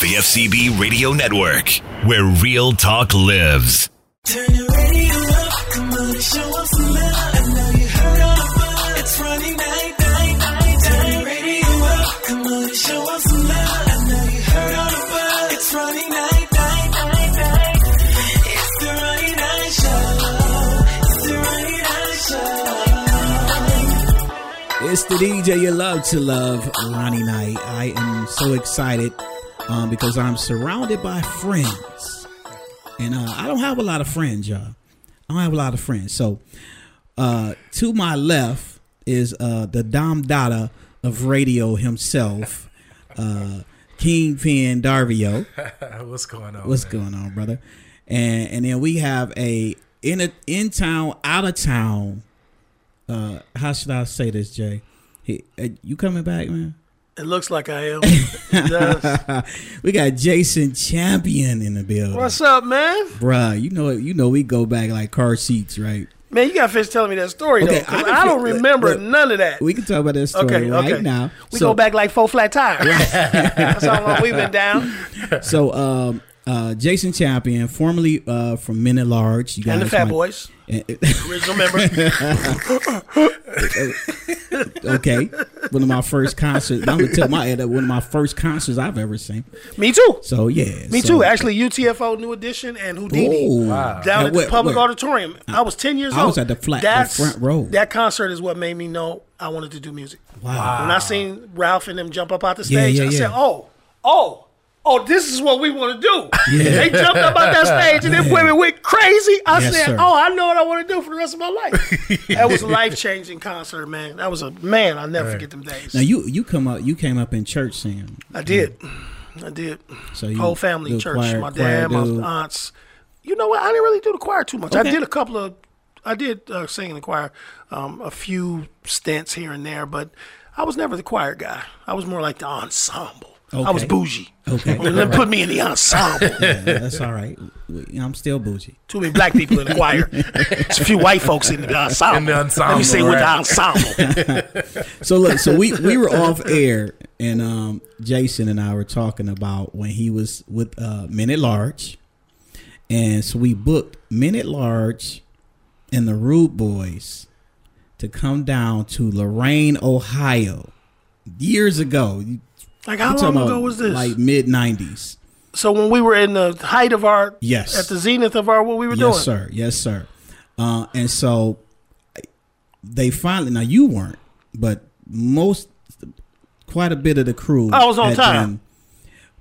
The FCB Radio Network, where real talk lives. Turn your radio up, come on and show us some love. I know you heard all the buzz. It's Friday night, night, night. Turn your radio up, come on and show us some love. I know you heard all the buzz. It's Friday night, night, night, night. It's the Friday night show. It's the Friday night show. It's the DJ you love to love, Ronnie Knight. I am so excited um, because I'm surrounded by friends. And uh, I don't have a lot of friends, y'all. I don't have a lot of friends. So uh, to my left is uh, the Don Dada of radio himself, uh, Kingpin Darvio. What's going on? What's man? going on, brother? And and then we have a in a in town, out of town. Uh, how should I say this, Jay? He, uh, you coming back, man? It looks like I am. We got Jason Champion in the building, What's up, man? bruh. You know, you know, we go back like car seats, right? Man, you got to finish telling me that story Okay, though. I I, don't don't feel- remember look, none of that. We can talk about that story okay, right okay. now. We So- go back like four flat tires. That's how long we've been down. So, um, uh, Jason Champion, formerly uh, from Men at Large, you guys And the Fat might- Boys, original member. okay, one of my first concerts. I'm gonna tell my Ed, one of my first concerts I've ever seen. me too. So yeah, Me so- too. Actually, UTFO New Edition and Whodini. Ooh. Wow. Down Now, at the where- public where? auditorium. I was 10 years I old. I was at the flat- the front row. That concert is what made me know I wanted to do music. Wow. When I seen Ralph and them jump up out the Yeah, stage, yeah, I yeah. said, oh, oh, oh, this is what we want to do. Yeah. They jumped up on that stage and them women went crazy. I Yes, said, sir. oh, I know what I want to do for the rest of my life. that was a life changing concert, man. That was a, man, I'll never forget them days. Now you you come up you came up in church singing. I did. I did. So you Whole family church. choir- my dad, my dude. aunts. You know what? I didn't really do the choir too much. I did a couple of. I did uh, sing in the choir, um, a few stints here and there, but I was never the choir guy. I was more like the ensemble. I was bougie. Okay. Then put me in the ensemble. Yeah, that's all right. I'm still bougie. Too many black people in the choir. There's a few white folks in the ensemble. In the Let ensemble, me sing with the ensemble. So look, so we we were off air, and um, Jason and I were talking about when he was with uh, Men at Large, and so we booked Men at Large and the Rude Boys to come down to Lorain, Ohio, years ago. You- like how long ago was this? Like mid '90s. so when we were in the height of our, Yes. at the zenith of our what we were doing. Yes, sir. Yes, sir. Uh, and so they finally now you weren't, but most quite a bit of the crew. I was on time. been-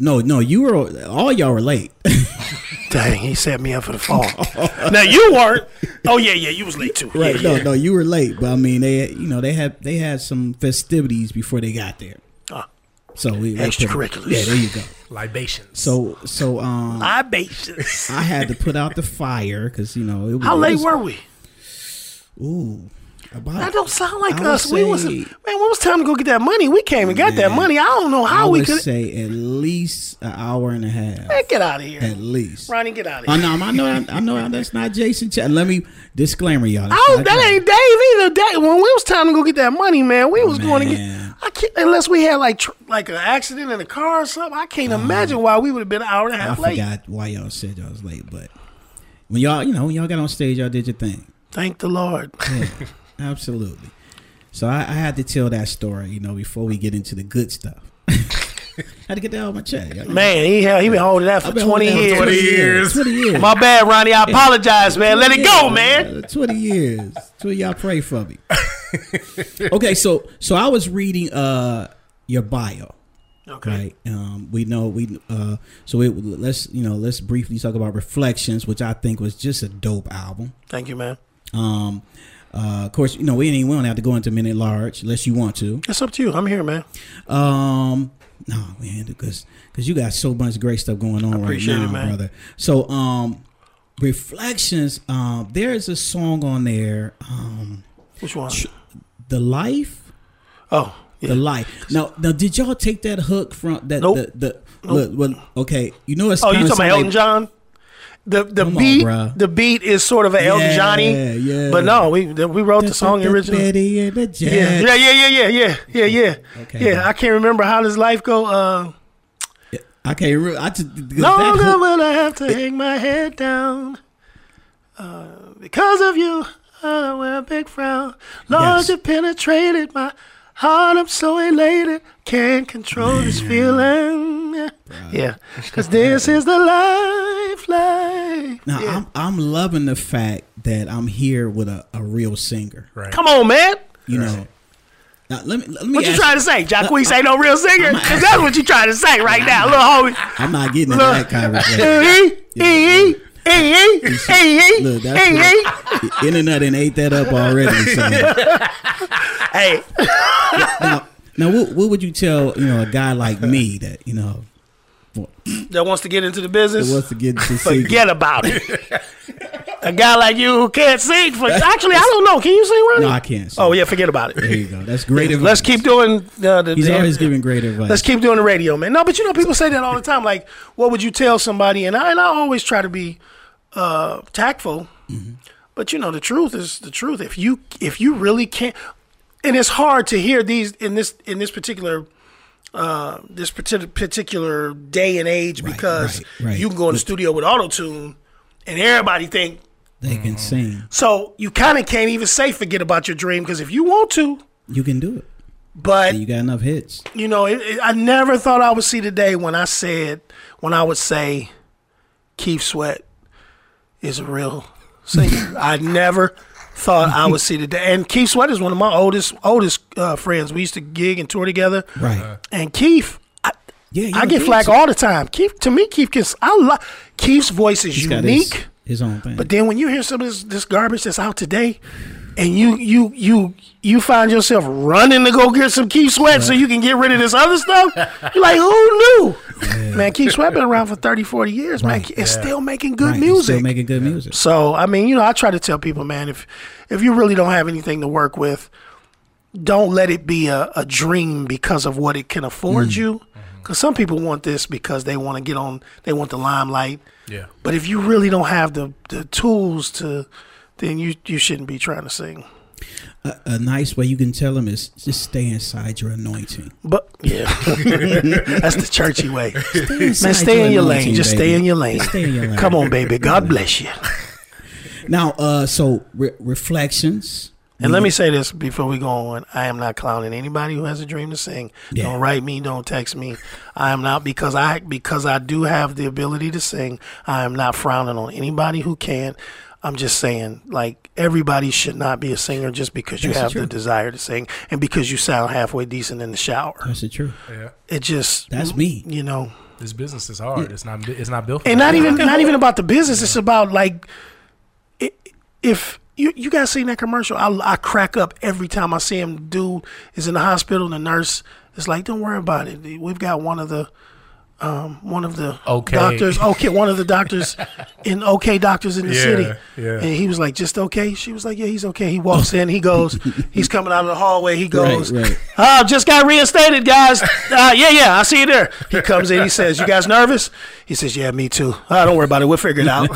no, no, you were all y'all were late. Dang, he set me up for the fall. now you weren't. Oh yeah, yeah, you was late too. right? Yeah, No, yeah. no, you were late. But I mean, they you know they had they had some festivities before they got there. So we they put- Extracurriculars. Yeah, there you go. Libations. So so um, Libations. I had to put out the fire because you know it was, How late was- were we? Ooh, about That don't sound like I us. we was man. When was time to go get that money, we came and got that Man. money. I don't know I how we would could. say at least an hour and a half. Man, get out of here, At least. Ronnie. Get out of I here. know. I know. I know. That's not Jason. Ch- Let me disclaimer, y'all. That's Oh, not that Jason. ain't Dave either. Dave, when we was time to go get that money, man, we was going to get. Man. I can't unless we had like tr- like an accident in a car or something. I can't imagine why we would have been an hour and a Uh-huh. I half late. forgot why y'all said y'all was late, but when y'all, you know, when y'all got on stage, y'all did your thing. Thank the Lord. Yeah, absolutely. So I, I had to tell that story, you know, before we get into the good stuff. had to get that out of my check. Y'all- Man, he held, he been holding that for twenty holding for years. 20 years. Twenty years. My bad, Ronnie. I apologize, man. Let it go, Yeah, man. Twenty years. Till y'all pray for me. okay, so so I was reading uh your bio. Okay. Right. Um, we know we uh so it, let's you know let's briefly talk about Reflections, which I think was just a dope album. Thank you, man. Um, uh, of course, you know we ain't we don't have to go into Men at Large unless you want to. It's up to you. I'm here, man. Um, no, man, because because you got so much great stuff going on right now, it, man. brother. So, um, reflections. Um, there is a song on there. Um, Which one? the life, Oh, yeah. the life. Now, now, did y'all take that hook from that? Nope. The, the look, well, okay, you know it's. Oh, you talking about Elton John? The the Come beat bruh. the beat is sort of an Yeah, Johnny, yeah. but no, we we wrote the song originally. The Yeah, yeah, yeah, yeah, yeah, yeah, yeah, yeah. Okay. Yeah, I can't remember how does life go. Uh, I can't. Re- I just longer hook- will I have to hang my head down. Uh, because of you, I wear a big frown. Lord, Yes. you penetrated my heart. I'm so elated. Can't control this feeling. Yeah. Yeah. Because this is the life, life. Now Yeah. I'm I'm loving the fact that I'm here with a, a real singer. Right. Come on, man. You know. Now let me let me. What you ask- trying to say? Jacquees ain't no real singer? Because that's what you trying to say right now, little homie. I'm not getting into that conversation. Ee, ee, ee, ee, ee, Look, ee, that's ee. what, internet and ate that up already. So. Hey, now, now what, what would you tell you know a guy like me that you know that wants to get into the business? wants to get to singing? Forget about it. A guy like you who can't sing. For, actually, I don't know. Can you sing, Ronnie? No, I can't. sing. Oh yeah, forget about it. There you go. That's great. advice. Let's keep doing uh, the. He's the- always giving great advice. Let's keep doing the radio, man. No, but you know, people say that all the time. Like, what would you tell somebody? And I and I always try to be uh, tactful. Mm-hmm. But you know, the truth is the truth. If you if you really can't, and it's hard to hear these in this in this particular. Uh, this particular day and age because right, right. you can go in the studio with auto tune and everybody think they can sing. so you kind of can't even say forget about your dream because if you want to You can do it. but You got enough hits. you know, it, it, I never thought I would see the day when I said, when I would say, Keith Sweat is a real singer. I never thought I would see the day. And Keith Sweat is one of my oldest oldest uh, friends. We used to gig and tour together. Right. And Keith, I, Yeah, I get flack all the time. Keith, to me, Keith gets. I love Keith's voice is He's unique. his, his own thing. But then when you hear some of this, this garbage that's out today, and you you you you find yourself running to go get some Keith Sweat so you can get rid of this other stuff, you're like, who knew? Man, Keith Sweat been around for 30, 40 years, man. Right. It's still making good right, music. Still making good music. so I mean, you know, I try to tell people, man, if if you really don't have anything to work with, don't let it be a, a dream because of what it can afford Mm. you. Because some people want this because they want to get on, they want the limelight. Yeah. But if you really don't have the, the tools to, then you you shouldn't be trying to sing. A, a nice way you can tell them is just stay inside your anointing. But yeah, that's the churchy way. Man, inside stay in your lane. Just stay in your lane. Stay in your lane. Come on, baby. God bless you. Now, uh, so re- reflections. And let me say this before we go on. I am not clowning anybody who has a dream to sing. Yeah. Don't write me, don't text me. I am not because I because I do have the ability to sing. I am not frowning on anybody who can. I'm just saying, like everybody should not be a singer just because you That's have true. the desire to sing and because you sound halfway decent in the shower. That's the truth. Yeah. It just That's me. you know. This business is hard. It's not. It's not built. For and not even not even about the business. It's about like i- if you you guys seen that commercial. I, I crack up every time I see him. Dude is in the hospital. and The nurse is like, "Don't worry about it. We've got one of the." Um, one of the Okay. doctors, okay, one of the doctors in okay doctors in the Yeah, city, yeah. and he was like, "Just okay." She was like, "Yeah, he's okay." He walks in, he goes, he's coming out of the hallway. He goes, right. Oh, just got reinstated, guys. Uh, yeah, yeah, I see you there. He comes in, he says, You guys nervous? He says, Yeah, me too. Oh, don't worry about it. We'll figure it out.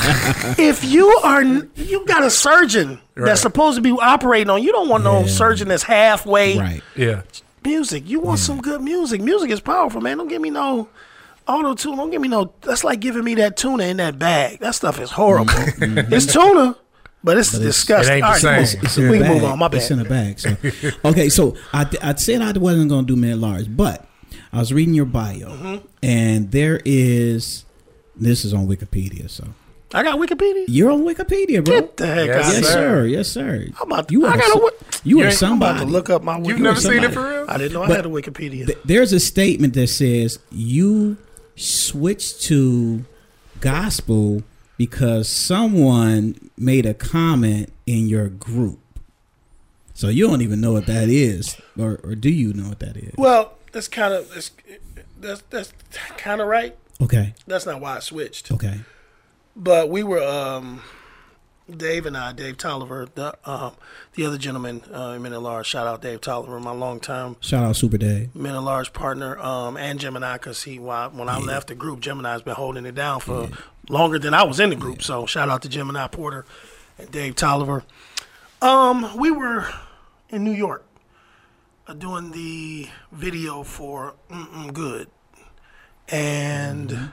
if you are, you got a surgeon Right. that's supposed to be operating on, you don't want no Yeah. surgeon that's halfway Right. Yeah. music. You want some good music. Music is powerful, man. Don't give me no auto tune. Don't give me no, that's like giving me that tuna in that bag. That stuff is horrible. It's tuna, but it's disgusting. It ain't the All right, same. It's, it's we can move on. My bad. It's in the bag. So, okay, so I, I said I wasn't going to do Men at Large, but I was reading your bio, Mm-hmm. and there is this is on Wikipedia. So I got Wikipedia. you're on Wikipedia, bro. Get the heck Yes, out of yes, here. sir. sir. Yes, sir. I'm about to, You I got so- a, You You are ain't- I'm about somebody. to look up my You've Wikipedia. never seen it for real. I didn't know I had a Wikipedia. Th- There's a statement that says you switched to gospel because someone made a comment in your group. So you don't even know what that is, or, or do you know what that is? well, that's kind of that's that's that's kind of right. Okay, That's not why I switched. okay, But we were um, Dave and I, Dave Tolliver, the um, the other gentleman, uh, Men at Large. Shout out Dave Tolliver, my longtime shout out Super Dave. Men at Large partner, um, and Gemini, because he why- when I left the group, Gemini's been holding it down for longer than I was in the group. So shout out to Gemini Porter and Dave Tolliver. Um, we were in New York uh, doing the video for Mm-mm Good, and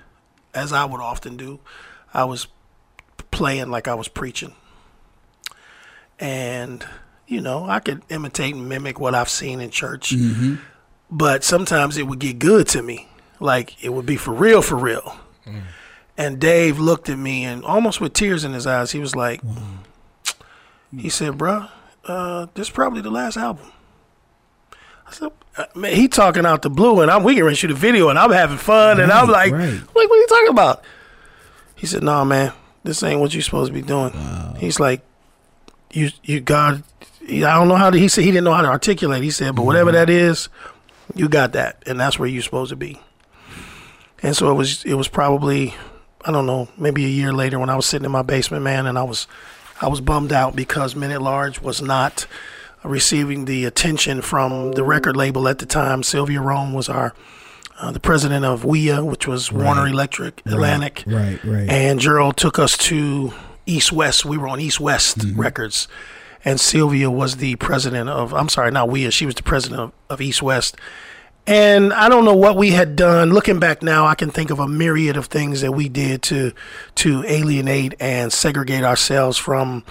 as I would often do, I was playing like I was preaching, and you know I could imitate and mimic what I've seen in church, but sometimes it would get good to me, like it would be for real, for real. And Dave looked at me and almost with tears in his eyes, he was like, he said, bruh, uh, this is probably the last album. I said, uh, man, he talking out the blue and I'm, we can shoot a video and I'm having fun. and I'm Right, like, right. like, what are you talking about? He said, no, man, this ain't what you're supposed to be doing. He's like, you, you God, I don't know how to, he said he didn't know how to articulate. He said, but whatever mm-hmm. that is, you got that. And that's where you're supposed to be. And so it was it was probably I don't know, maybe a year later when I was sitting in my basement, man, and I was I was bummed out because Men at Large was not receiving the attention from the record label at the time. Sylvia Rhone was our uh, the president of WIA, which was Warner Elektra Atlantic. Right, right. And Gerald took us to East West. We were on East West Mm-hmm. Records. And Sylvia was the president of, I'm sorry, not WIA, she was the president of, of East West. And I don't know what we had done. Looking back now, I can think of a myriad of things that we did to to alienate and segregate ourselves from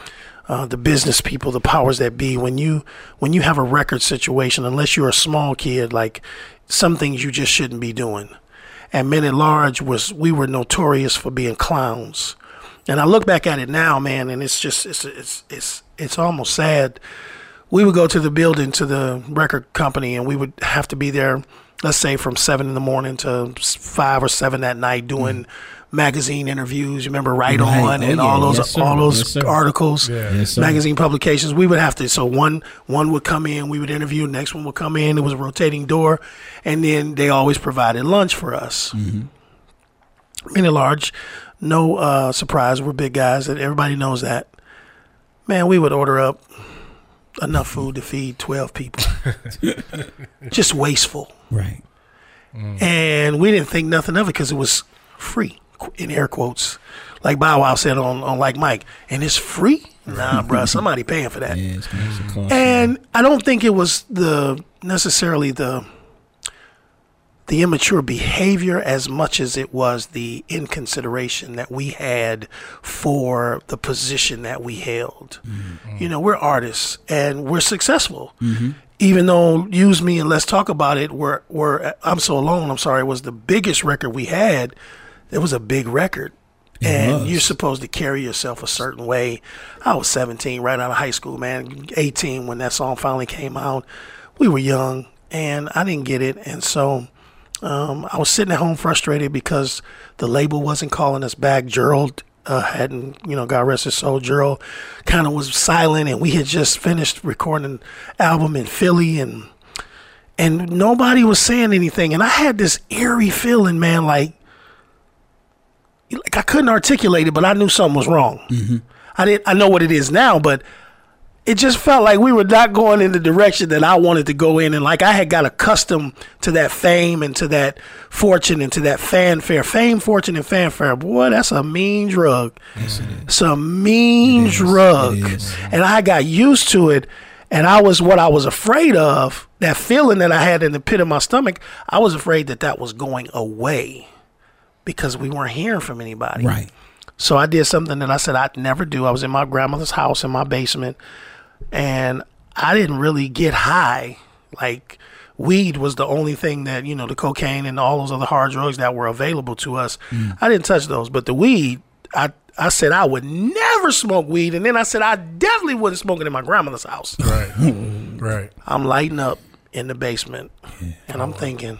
uh, the business people, the powers that be. When you when you have a record situation, unless you're a small kid, like some things you just shouldn't be doing. And Men at Large was we were notorious for being clowns. And I look back at it now, man, and it's just it's it's it's it's almost sad we would go to the building to the record company and we would have to be there let's say from seven in the morning to five or seven at night doing mm. Magazine interviews you remember right, Right. on Oh, and yeah. all those Yes, all those Yes, sir. articles Yes, magazine publications we would have to so one one would come in we would interview next one would come in it was a rotating door and then they always provided lunch for us Men at large no uh, surprise we're big guys that everybody knows that man we would order up enough food to feed 12 people. Just wasteful. Right. And we didn't think nothing of it because it was free, qu- in air quotes. Like Bow Wow said on, on Like Mike, and it's free? Nah, bruh, somebody paying for that. Yeah, it's, it's a cost. And I don't think it was the necessarily the the immature behavior as much as it was the inconsideration that we had for the position that we held. Mm-hmm. You know, we're artists and we're successful. Mm-hmm. Even though Use Me and Let's Talk About It were were I'm So Alone, I'm sorry, it was the biggest record we had. It was a big record. and was. you're supposed to carry yourself a certain way. I was 17, right out of high school, man. 18 when that song finally came out. We were young, and I didn't get it, and so um, I was sitting at home frustrated because the label wasn't calling us back. Gerald uh, hadn't, you know, God rest his soul. Gerald kind of was silent, and we had just finished recording an album in Philly, and and nobody was saying anything, and I had this eerie feeling, man, like like I couldn't articulate it, but I knew something was wrong. Mm-hmm. I didn't. I know what it is now, but it just felt like we were not going in the direction that I wanted to go in, and like I had got accustomed to that fame and to that fortune and to that fanfare. Fame, fortune, and fanfare. Boy, that's a mean drug. Yes, It's a mean It is. drug, It is. and I got used to it. And I was what I was afraid of. That feeling that I had in the pit of my stomach. I was afraid that that was going away because we weren't hearing from anybody. right. So I did something that I said I'd never do. I was in my grandmother's house in my basement, and I didn't really get high. Like weed was the only thing that you know, the cocaine and all those other hard drugs that were available to us. Mm. I didn't touch those, but the weed, I I said I would never smoke weed, and then I said I definitely wouldn't smoke it in my grandmother's house. Right. right. I'm lighting up in the basement, and I'm thinking,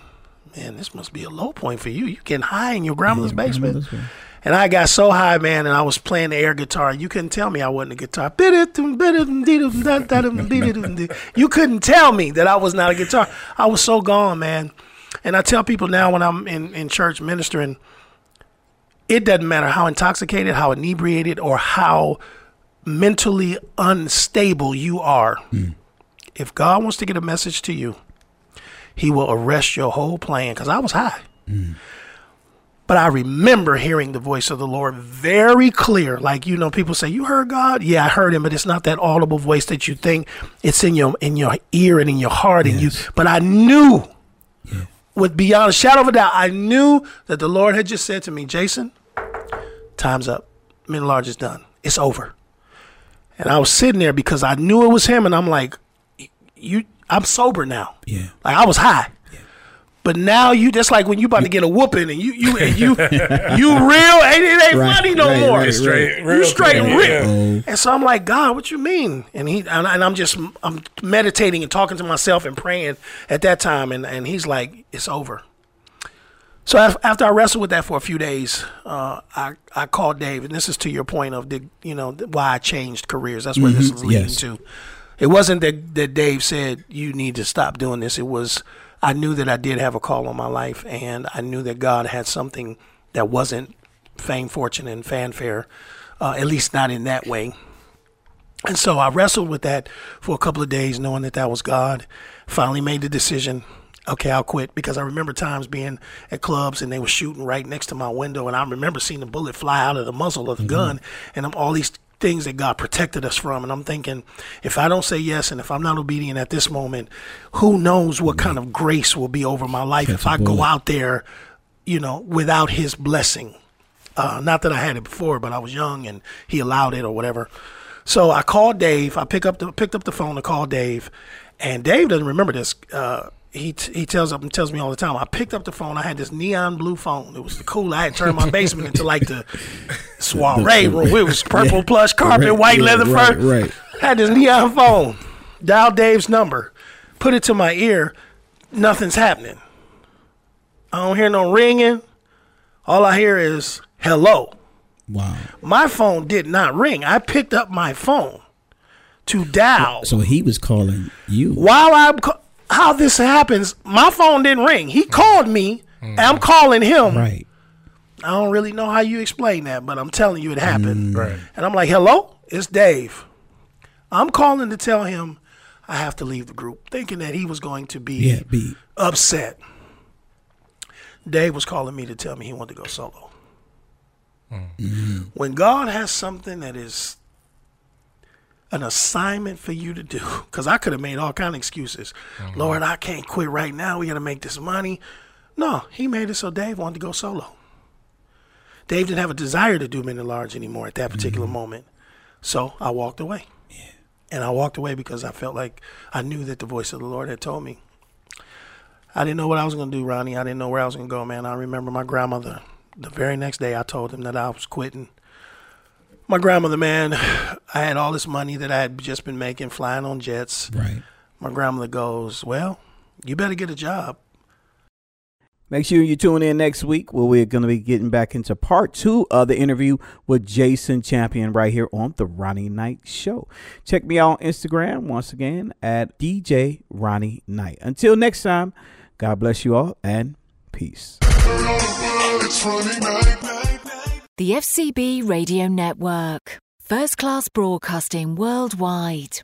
man, this must be a low point for you. You getting high in your grandmother's basement. grandmother's basement. And I got so high, man, and I was playing the air guitar. You couldn't tell me I wasn't a guitar. You couldn't tell me that I was not a guitar. I was so gone, man. And I tell people now when I'm in, in church ministering, it doesn't matter how intoxicated, how inebriated, or how mentally unstable you are. Hmm. If God wants to get a message to you, He will arrest your whole plan. Because I was high. Mm. But I remember hearing the voice of the Lord very clear. Like, you know, people say, You heard God? Yeah, I heard him, but it's not that audible voice that you think. It's in your in your ear and in your heart and you but I knew with beyond a shadow of a doubt, I knew that the Lord had just said to me, Jason, time's up. Men at Large is done. It's over. And I was sitting there because I knew it was him, and I'm like, you, I'm sober now. Yeah. Like I was high. But now you just like when you about to get a whooping and you you and you you real ain't it ain't Right, funny no right, more. right, straight, You real straight clean, real. yeah. Oh. And so I'm like, God, what you mean? And he and, I, and I'm just I'm meditating and talking to myself and praying at that time, and and he's like, it's over. So after I wrestled with that for a few days, uh, I I called Dave, and this is to your point of the you know why I changed careers. That's where this is leading yes. to. It wasn't that that Dave said you need to stop doing this. It was I knew that I did have a call on my life, and I knew that God had something that wasn't fame, fortune, and fanfare, uh, at least not in that way. And so I wrestled with that for a couple of days, knowing that that was God. Finally made the decision. Okay, I'll quit because I remember times being at clubs and they were shooting right next to my window, and I remember seeing the bullet fly out of the muzzle of the gun, and I'm all these things that God protected us from. And I'm thinking, if I don't say yes and if I'm not obedient at this moment, who knows what kind of grace will be over my life if I a I go out there, you know, without His blessing. Uh, not that I had it before, but I was young and He allowed it or whatever. So I called Dave. I pick up the picked up the phone to call Dave, and Dave doesn't remember this. Uh, he t- he tells up and tells me all the time. I picked up the phone. I had this neon blue phone. It was cool. I had turned my basement into like the soiree room. It was purple plush carpet, Right, white right, leather right, fur. right. Had this neon phone. Dial Dave's number. Put it to my ear. Nothing's happening. I don't hear no ringing. All I hear is hello. Wow. My phone did not ring. I picked up my phone to dial. So he was calling you. While I'm ca- how this happens, my phone didn't ring. He called me, and I'm calling him. Right. I don't really know how you explain that, but I'm telling you it happened. Mm. Right. And I'm like, "Hello, it's Dave." I'm calling to tell him I have to leave the group, thinking that he was going to be Yeah. Be upset. Dave was calling me to tell me he wanted to go solo. Hmm. Mm. When God has something that is an assignment for you to do, because I could have made all kind of excuses. Mm-hmm. Lord, I can't quit right now. We got to make this money. No, He made it so Dave wanted to go solo. Dave didn't have a desire to do men at large anymore at that particular mm-hmm. moment, so I walked away. And I walked away because I felt like I knew that the voice of the Lord had told me. I didn't know what I was going to do, Ronnie. I didn't know where I was to go, man. I remember my grandmother. The very next day, I told him that I was quitting. My grandmother, man, I had all this money that I had just been making flying on jets. right. My grandmother goes, Well, you better get a job. Make sure you tune in next week where we're going to be getting back into part two of the interview with Jason Champion right here on The Ronnie Knight Show. Check me out on Instagram once again at DJ Ronnie Knight. Until next time, God bless you all and peace. The FCB Radio Network. First class broadcasting worldwide.